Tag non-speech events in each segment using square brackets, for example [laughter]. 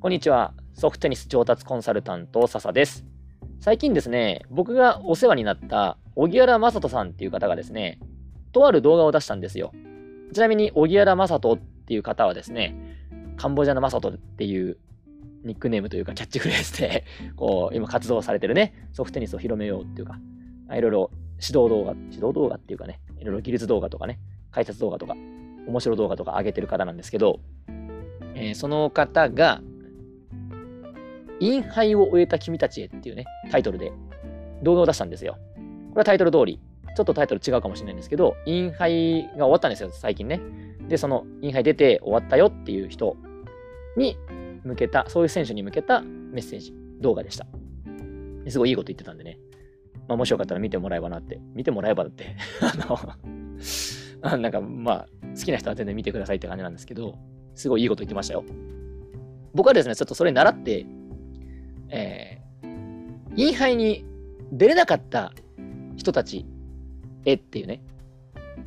こんにちは。ソフトテニス上達コンサルタント、笹です。最近ですね、僕がお世話になった荻原正人さんっていう方がですね、とある動画を出したんですよ。ちなみに、荻原正人っていう方はですね、カンボジアの正人っていうニックネームというかキャッチフレーズで、[laughs] こう、今活動されてるね、ソフトテニスを広めようっていうか、いろいろ指導動画、指導動画っていうかね、いろいろ技術動画とかね、解説動画とか、面白動画とか上げてる方なんですけど、えー、その方が、インハイを終えた君たちへっていうね、タイトルで動画を出したんですよ。これはタイトル通り、ちょっとタイトル違うかもしれないんですけど、インハイが終わったんですよ、最近ね。で、そのインハイ出て終わったよっていう人に向けた、そういう選手に向けたメッセージ、動画でした。すごいいいこと言ってたんでね。まあ、もしよかったら見てもらえばなって。見てもらえばだって。[laughs] あのなんかまあ、好きな人は全然見てくださいって感じなんですけど、すごいいいこと言ってましたよ。僕はですね、ちょっとそれ習って、えー、インハイに出れなかった人たちへっていうね、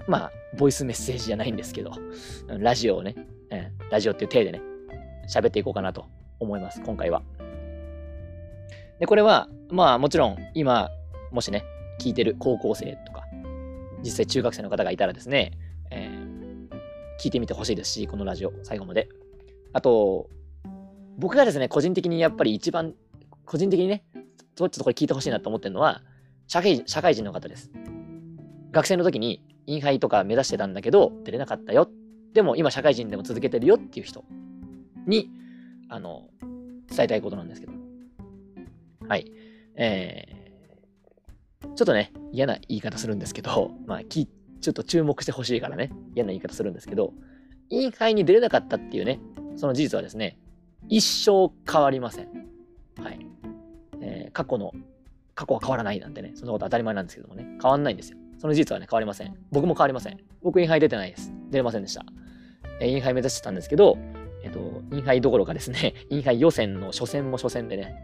まあ、ボイスメッセージじゃないんですけど、[laughs] ラジオをね、えー、ラジオっていう体でね、喋っていこうかなと思います、今回は。で、これは、まあもちろん今、もしね、聞いてる高校生とか、実際中学生の方がいたらですね、えー、聞いてみてほしいですし、このラジオ、最後まで。あと、僕がですね、個人的にやっぱり一番個人的にね、ちょっとこれ聞いてほしいなと思ってるのは、社会社会人の方です。学生の時にインハイとか目指してたんだけど、出れなかったよ。でも今社会人でも続けてるよっていう人に、あの、伝えたいことなんですけど。はい。えー、ちょっとね、嫌な言い方するんですけど、[laughs] まあ、きちょっと注目してほしいからね、嫌な言い方するんですけど、インハイに出れなかったっていうね、その事実はですね、一生変わりません。はい。過去の、過去は変わらないなんてね、そんなこと当たり前なんですけどもね、変わんないんですよ。その事実はね、変わりません。僕も変わりません。僕、インハイ出てないです。出れませんでした。え、インハイ目指してたんですけど、えっ、と、インハイどころかですね、[laughs] インハイ予選の初戦も初戦でね、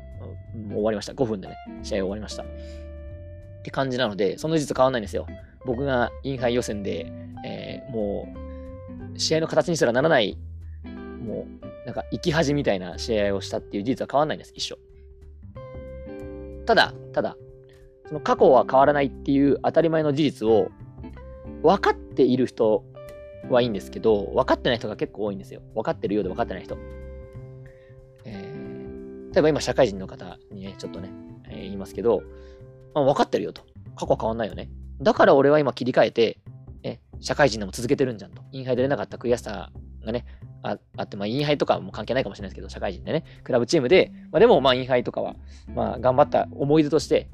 もう終わりました。5分でね、試合終わりました。って感じなので、その事実変わんないんですよ。僕がインハイ予選で、えー、もう、試合の形にすらならない、もう、なんか生き恥みたいな試合をしたっていう事実は変わんないんです、一緒。ただ、ただ、その過去は変わらないっていう当たり前の事実を分かっている人はいいんですけど、分かってない人が結構多いんですよ。分かってるようで分かってない人。えー、例えば今社会人の方にね、ちょっとね、えー、言いますけど、まあ、分かってるよと。過去は変わんないよね。だから俺は今切り替えて、え、社会人でも続けてるんじゃんと。インハイ出れなかった悔しさがね、ああって、まあ、インハイとかも関係ないかもしれないですけど、社会人でね、クラブチームで、まあ、でも、まあ、インハイとかは、まあ、頑張った思い出として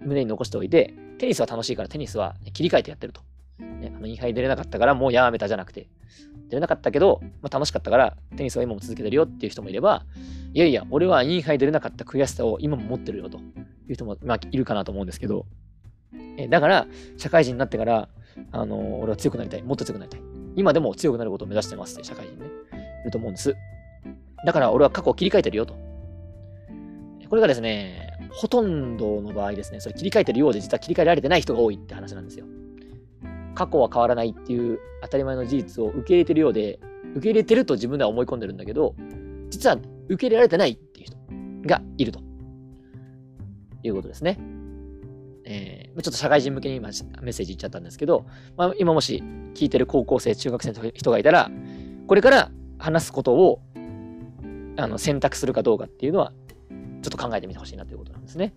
胸に残しておいて、テニスは楽しいからテニスは、切り替えてやってると。ね、あのインハイ出れなかったからもうやめたじゃなくて、出れなかったけど、まあ、楽しかったからテニスは今も続けてるよっていう人もいれば、いやいや、俺はインハイ出れなかった悔しさを今も持ってるよという人も、まあ、いるかなと思うんですけど、えだから、社会人になってから、あの、俺は強くなりたい。もっと強くなりたい。今でも強くなることを目指してますって社会人ね。いると思うんです。だから俺は過去を切り替えてるよと。これがですね、ほとんどの場合ですね、それ切り替えてるようで実は切り替えられてない人が多いって話なんですよ。過去は変わらないっていう当たり前の事実を受け入れてるようで、受け入れてると自分では思い込んでるんだけど、実は受け入れられてないっていう人がいるということですね。えー、ちょっと社会人向けに今メッセージ言っちゃったんですけど、まあ、今もし聞いてる高校生、中学生の人がいたら、これから話すことをあの選択するかどうかっていうのは、ちょっと考えてみてほしいなということなんですね。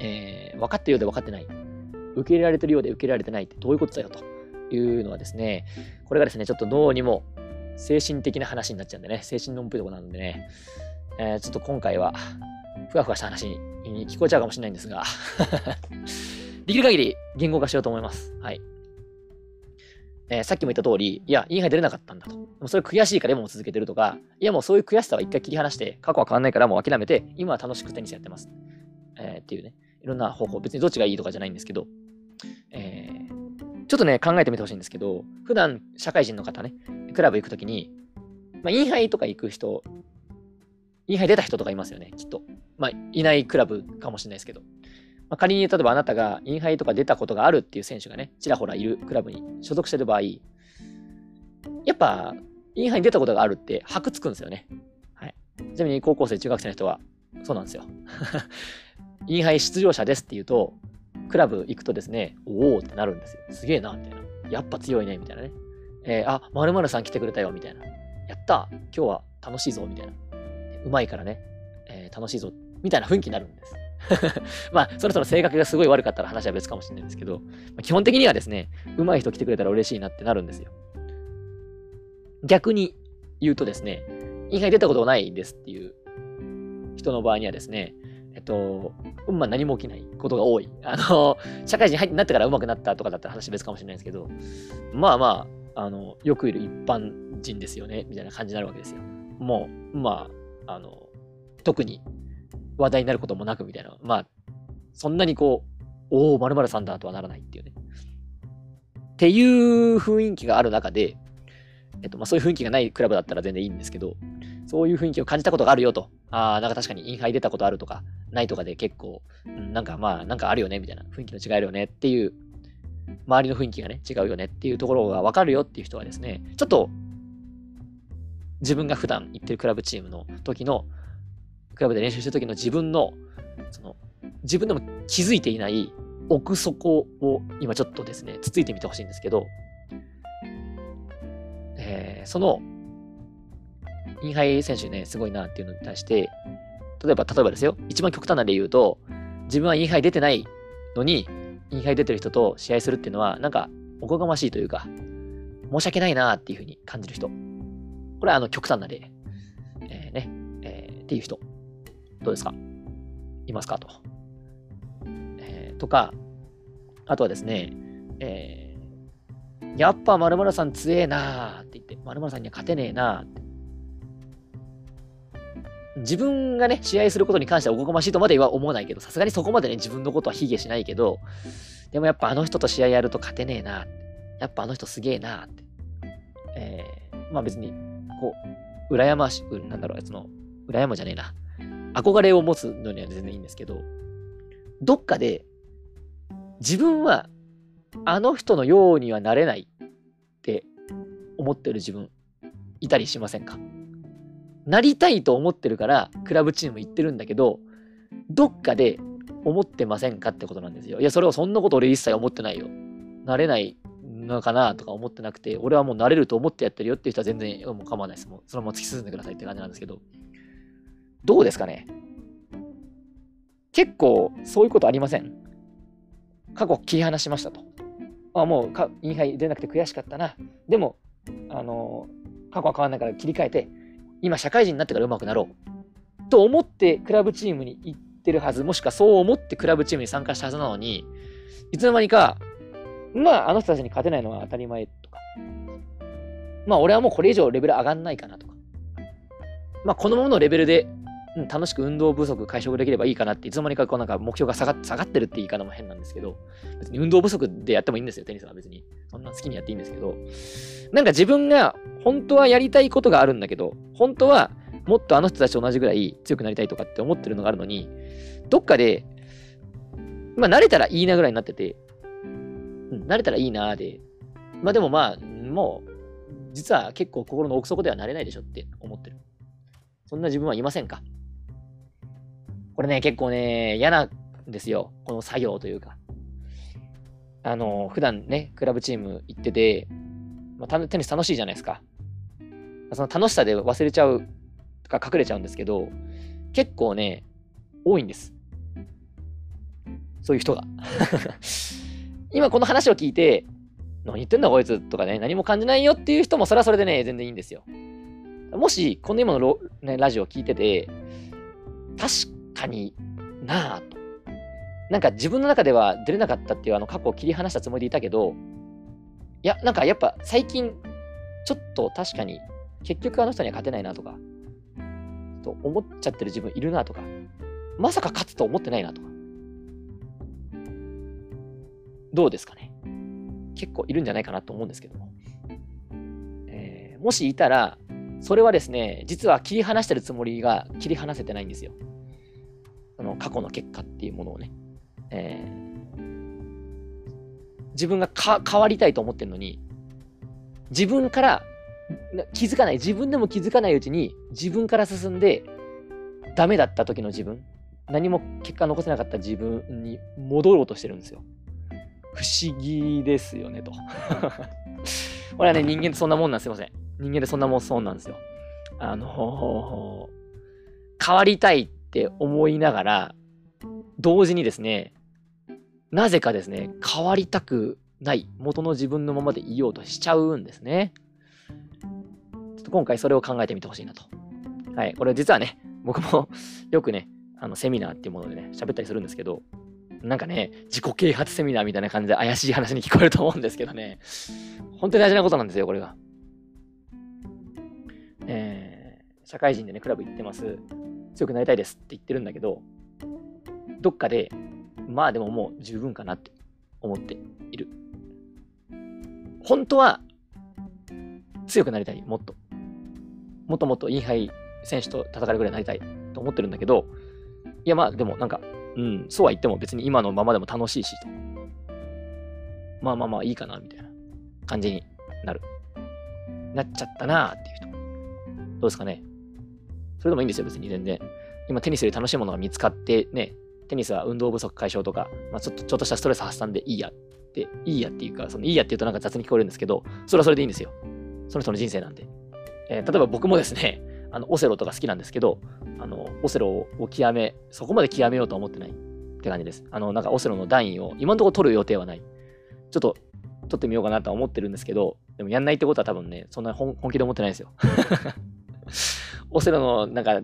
えー、分かってるようで分かってない。受け入れられてるようで受け入れられてないってどういうことだよというのはですね、これがですね、ちょっとどうにも精神的な話になっちゃうんでね、精神論っぽいとこなんでね、えー、ちょっと今回はふわふわした話に聞こえちゃうかもしれないんですが [laughs] できる限り言語化しようと思います。はい。えー、さっきも言った通り、いや、インハイ出れなかったんだと。でもそれ悔しいから今も続けてるとか、いやもうそういう悔しさは一回切り離して、過去は変わんないからもう諦めて、今は楽しくテニスやってます。えー、っていうね、いろんな方法、別にどっちがいいとかじゃないんですけど、えー、ちょっとね、考えてみてほしいんですけど、普段社会人の方ね、クラブ行くときに、まあ、インハイとか行く人、インハイ出た人とかいますよね、きっと。まあ、いないクラブかもしれないですけど。まあ、仮に例えばあなたがインハイとか出たことがあるっていう選手がね、ちらほらいるクラブに所属してる場合、やっぱ、インハイに出たことがあるって箔つくんですよね。はい。ちなみに高校生、中学生の人は、そうなんですよ。[laughs] インハイ出場者ですって言うと、クラブ行くとですね、おおってなるんですよ。すげえな、みたいな。やっぱ強いね、みたいなね。えー、あ、まるさん来てくれたよ、みたいな。やった今日は楽しいぞ、みたいな。うまいからね、えー、楽しいぞ、みたいな雰囲気になるんです。[laughs] まあ、その人の性格がすごい悪かったら話は別かもしれないんですけど、まあ、基本的にはですね、上手い人来てくれたら嬉しいなってなるんですよ。逆に言うとですね、インハイ出たことないですっていう人の場合にはですね、えっと、まあ何も起きないことが多い。あの、社会人入ってなってから上手くなったとかだったら話別かもしれないですけど、まあまあ、あの、よくいる一般人ですよね、みたいな感じになるわけですよ。もう、まあ、あの、特に話題になることもなくみたいな。まあ、そんなにこう、おお、まるさんだとはならないっていうね。っていう雰囲気がある中で、えっと、まあそういう雰囲気がないクラブだったら全然いいんですけど、そういう雰囲気を感じたことがあるよと。ああ、なんか確かにインハイ出たことあるとか、ないとかで結構、なんかまあ、なんかあるよね、みたいな。雰囲気の違いあるよねっていう、周りの雰囲気がね、違うよねっていうところがわかるよっていう人はですね、ちょっと、自分が普段行ってるクラブチームの時のクラブで練習してる時の自分の、その、自分でも気づいていない奥底を今ちょっとですね、つついてみてほしいんですけど、えー、その、インハイ選手ね、すごいなっていうのに対して、例えば、例えばですよ、一番極端な例言うと、自分はインハイ出てないのに、インハイ出てる人と試合するっていうのは、なんか、おこがましいというか、申し訳ないなっていうふうに感じる人。これはあの極端な例。えー、ね、えー、っていう人。どうですか？いますか？と。えー、とか、あとはですね、えー、やっぱ〇〇さん強えなーって言って、〇〇さんには勝てねえなーって。自分がね、試合することに関してはおこがましいとまでは思わないけど、さすがにそこまでね、自分のことは卑下しないけど、でもやっぱあの人と試合やると勝てねえなーってやっぱあの人すげえなって。えー、まあ別に、こう、羨まし、なんだろう、その、羨まじゃねえな。憧れを持つのには全然いいんですけど、どっかで自分はあの人のようにはなれないって思ってる自分いたりしませんか？なりたいと思ってるからクラブチーム行ってるんだけど、どっかで思ってませんかってことなんですよ。いや、それをそんなこと俺一切思ってないよ。なれないのかなとか思ってなくて、俺はもうなれると思ってやってるよっていう人は全然もう構わないです。もうそのまま突き進んでくださいって感じなんですけど。どうですかね？結構そういうことありません？過去切り離しましたと。あもうかインハイ出なくて悔しかったな。でも、あのー、過去は変わらないから切り替えて、今社会人になってから上手くなろう。と思ってクラブチームに行ってるはず、もしくはそう思ってクラブチームに参加したはずなのに、いつの間にか、まあ、あの人たちに勝てないのは当たり前とか、まあ、俺はもうこれ以上レベル上がんないかなとか、まあ、このままのレベルでうん、楽しく運動不足解消できればいいかなって、いつの間にかこうなんか目標が下が下がってるって言い方も変なんですけど、別に運動不足でやってもいいんですよ、テニスは。別に。そんな好きにやっていいんですけど、なんか自分が本当はやりたいことがあるんだけど、本当はもっとあの人たちと同じぐらい強くなりたいとかって思ってるのがあるのに、どっかで、まあ慣れたらいいなぐらいになってて、うん、慣れたらいいなで、まあでもまあ、もう、実は結構心の奥底ではなれないでしょって思ってる。そんな自分はいませんか？これね、結構ね、嫌なんですよ。この作業というか。あの、普段ね、クラブチーム行ってて、まあ、テニス楽しいじゃないですか。その楽しさで忘れちゃうとか隠れちゃうんですけど、結構ね、多いんです。そういう人が。今この話を聞いて、何言ってんだこいつとかね、何も感じないよっていう人もそれはそれでね、全然いいんですよ。もし、この今の、ね、ラジオを聞いてて、確かになぁと。なんか自分の中では出れなかったっていうあの過去を切り離したつもりでいたけど、いや、なんかやっぱ最近、ちょっと確かに結局あの人には勝てないなとか、と思っちゃってる自分いるなとか、まさか勝つと思ってないなとか。どうですかね結構いるんじゃないかなと思うんですけども。えー、もしいたら、それはですね、実は切り離してるつもりが切り離せてないんですよ。その過去の結果っていうものをね、えー、自分が変わりたいと思ってるのに、自分から気づかない、自分でも気づかないうちに自分から進んでダメだった時の自分、何も結果残せなかった自分に戻ろうとしてるんですよ。不思議ですよね、と。これはね、人間ってそんなもんなんですいません。人間ってそんなもんそうなんですよ。あのー、変わりたいって思いながら、同時にですね、なぜかですね、変わりたくない、元の自分のままでいようとしちゃうんですね。ちょっと今回それを考えてみてほしいなと。はい、これ実はね、僕もよくね、あのセミナーっていうものでね、喋ったりするんですけど、なんかね、自己啓発セミナーみたいな感じで怪しい話に聞こえると思うんですけどね、本当に大事なことなんですよ、これが。えー、社会人でね、クラブ行ってます。強くなりたいですって言ってるんだけど、どっかで、まあでももう十分かなって思っている。本当は強くなりたい、もっと。もっともっとインハイ選手と戦えるぐらいになりたいと思ってるんだけど、いやまあでもなんか、うん、そうは言っても別に今のままでも楽しいし、まあまあまあいいかな、みたいな感じになる。なっちゃったなーっていう人。どうですかねそれでもいいんですよ、別に全然。今テニスより楽しいものが見つかってね、テニスは運動不足解消とか、まあ、ちょっとちょっとしたストレス発散でいいやって、いいやっていうか、そのいいやって言うとなんか雑に聞こえるんですけど、それはそれでいいんですよ。その人の人生なんで。えー、例えば僕もですね、あのオセロとか好きなんですけど、あのオセロを極め、そこまで極めようとは思ってないって感じです。あの、なんかオセロの段位を今のところ取る予定はない。ちょっと取ってみようかなとは思ってるんですけど、でもやんないってことは多分ね、そんな本気で思ってないですよ。[laughs] オセロのなんか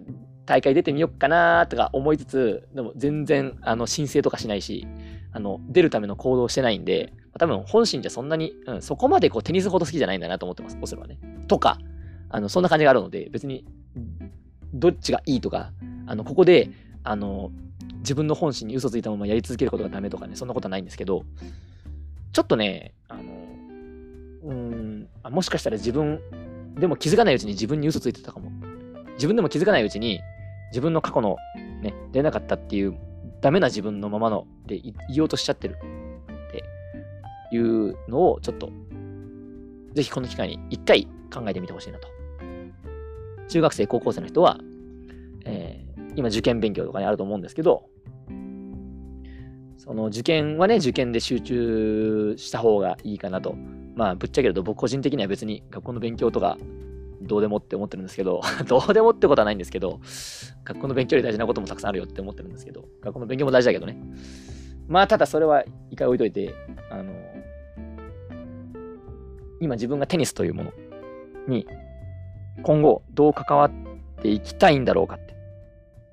大会出てみようかなとか思いつつ、でも全然あの申請とかしないし、あの出るための行動してないんで、多分本心じゃそんなに、うん、そこまでこうテニスほど好きじゃないんだなと思ってます、オセロはね。とか、あのそんな感じがあるので、別にどっちがいいとか、あのここであの自分の本心に嘘ついたままやり続けることがダメとかね、そんなことはないんですけど、ちょっとね、あの、うん、もしかしたら自分、でも気づかないうちに自分に嘘ついてたかも。自分でも気づかないうちに、自分の過去のね、出なかったっていうダメな自分のままので言おうとしちゃってるっていうのをちょっと、ぜひこの機会に一回考えてみてほしいなと。中学生、高校生の人は、えー、今受験勉強とかにあると思うんですけど、その受験はね、受験で集中した方がいいかなと。まあ、ぶっちゃけると僕個人的には別に学校の勉強とかどうでもって思ってるんですけど、[laughs] どうでもってことはないんですけど、学校の勉強より大事なこともたくさんあるよって思ってるんですけど、学校の勉強も大事だけどね。まあ、ただそれは一回置いといて、あの、今自分がテニスというものに今後どう関わっていきたいんだろうかって。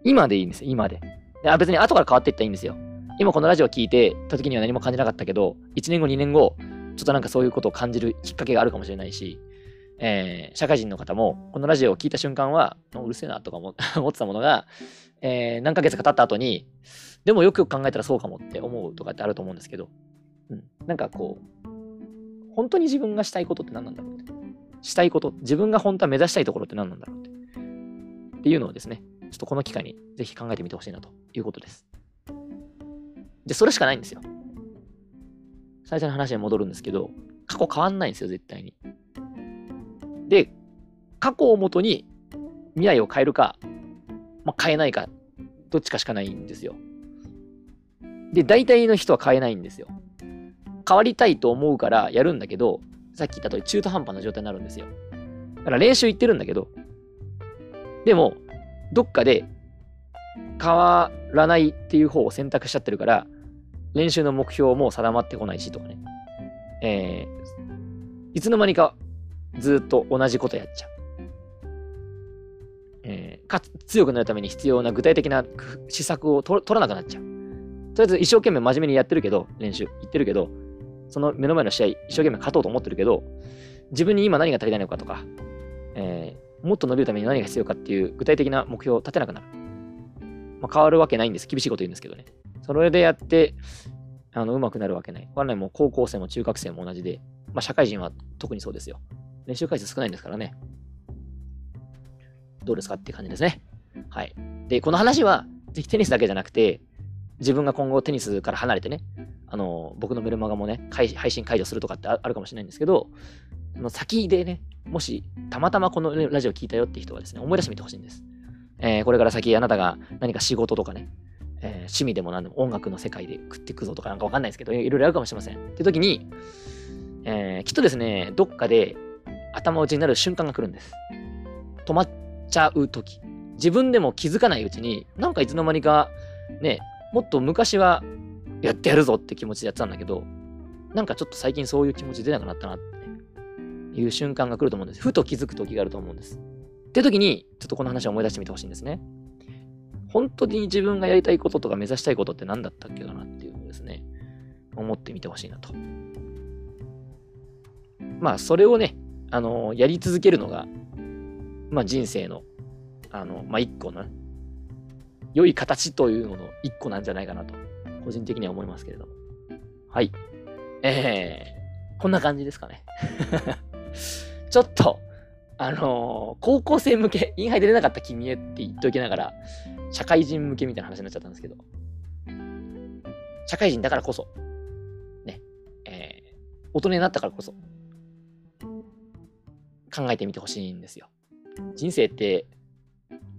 今でいいんですよ、今で。あ別に後から変わっていったらいいんですよ。今このラジオを聞いてた時には何も感じなかったけど、1年後、2年後、ちょっとなんかそういうことを感じるきっかけがあるかもしれないし、えー、社会人の方も、このラジオを聞いた瞬間は、うるせえなとか [laughs] 思ってたものが、えー、何ヶ月か経った後に、でもよくよく考えたらそうかもって思うとかってあると思うんですけど、うん、なんかこう、本当に自分がしたいことって何なんだろうって。したいこと、自分が本当は目指したいところって何なんだろうって。っていうのをですね、ちょっとこの機会にぜひ考えてみてほしいなということです。で、それしかないんですよ。最初の話に戻るんですけど、過去変わんないんですよ、絶対に。で、過去をもとに未来を変えるか、まあ、変えないか、どっちかしかないんですよ。で、大体の人は変えないんですよ。変わりたいと思うからやるんだけど、さっき言った通り中途半端な状態になるんですよ。だから練習行ってるんだけど、でも、どっかで変わらないっていう方を選択しちゃってるから、練習の目標も定まってこないしとかね。えー、いつの間にかずっと同じことやっちゃう。えー、かつ強くなるために必要な具体的な施策を取らなくなっちゃう。とりあえず一生懸命真面目にやってるけど、練習行ってるけど、その目の前の試合一生懸命勝とうと思ってるけど、自分に今何が足りないのかとか、えー、もっと伸びるために何が必要かっていう具体的な目標を立てなくなる。まあ、変わるわけないんです。厳しいこと言うんですけどね。それでやって、あの、うまくなるわけない。これはね、も高校生も中学生も同じで、まあ、社会人は特にそうですよ。練習回数少ないんですからね。どうですかって感じですね。はい。で、この話は、ぜひテニスだけじゃなくて、自分が今後テニスから離れてね、あの、僕のメルマガもね、配信解除するとかってあるかもしれないんですけど、の先でね、もし、たまたまこのラジオ聞いたよって人はですね、思い出してみてほしいんです。えー、これから先あなたが何か仕事とかね、えー、趣味でも何でも音楽の世界で食っていくぞとかなんかわかんないですけど、いろいろあるかもしれません。って時に、えー、きっとですね、どっかで頭打ちになる瞬間が来るんです。止まっちゃう時。自分でも気づかないうちに、なんかいつの間にか、ね、もっと昔はやってやるぞって気持ちでやってたんだけど、なんかちょっと最近そういう気持ち出なくなったなっていう瞬間が来ると思うんです。ふと気づく時があると思うんです。って時に、ちょっとこの話を思い出してみてほしいんですね。本当に自分がやりたいこととか目指したいことって何だったっけかなっていうのをですね、思ってみてほしいなと。まあ、それをね、あの、やり続けるのが、まあ、人生の、あの、まあ、一個の、良い形というのの一個なんじゃないかなと、個人的には思いますけれども。はい。えー、こんな感じですかね。[laughs] ちょっと、あのー、高校生向け、インハイ出れなかった君へって言っておきながら、社会人向けみたいな話になっちゃったんですけど、社会人だからこそ、ね、えー、大人になったからこそ、考えてみてほしいんですよ。人生って、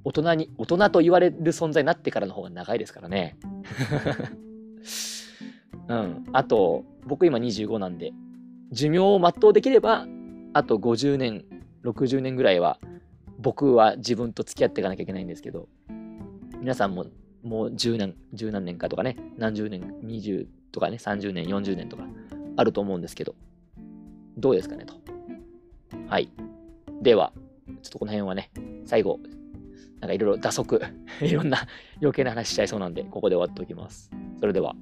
大人に、大人と言われる存在になってからの方が長いですからね。[laughs] うん。あと、僕今25なんで、寿命を全うできれば、あと50年、60年ぐらいは、僕は自分と付き合っていかなきゃいけないんですけど、皆さんももう10年、十何年かとかね、何十年、20とかね、30年、40年とかあると思うんですけど、どうですかねと。はい。では、ちょっとこの辺はね、最後、なんかいろいろ打足、[laughs] いろんな余計な話しちゃいそうなんで、ここで終わっておきます。それでは。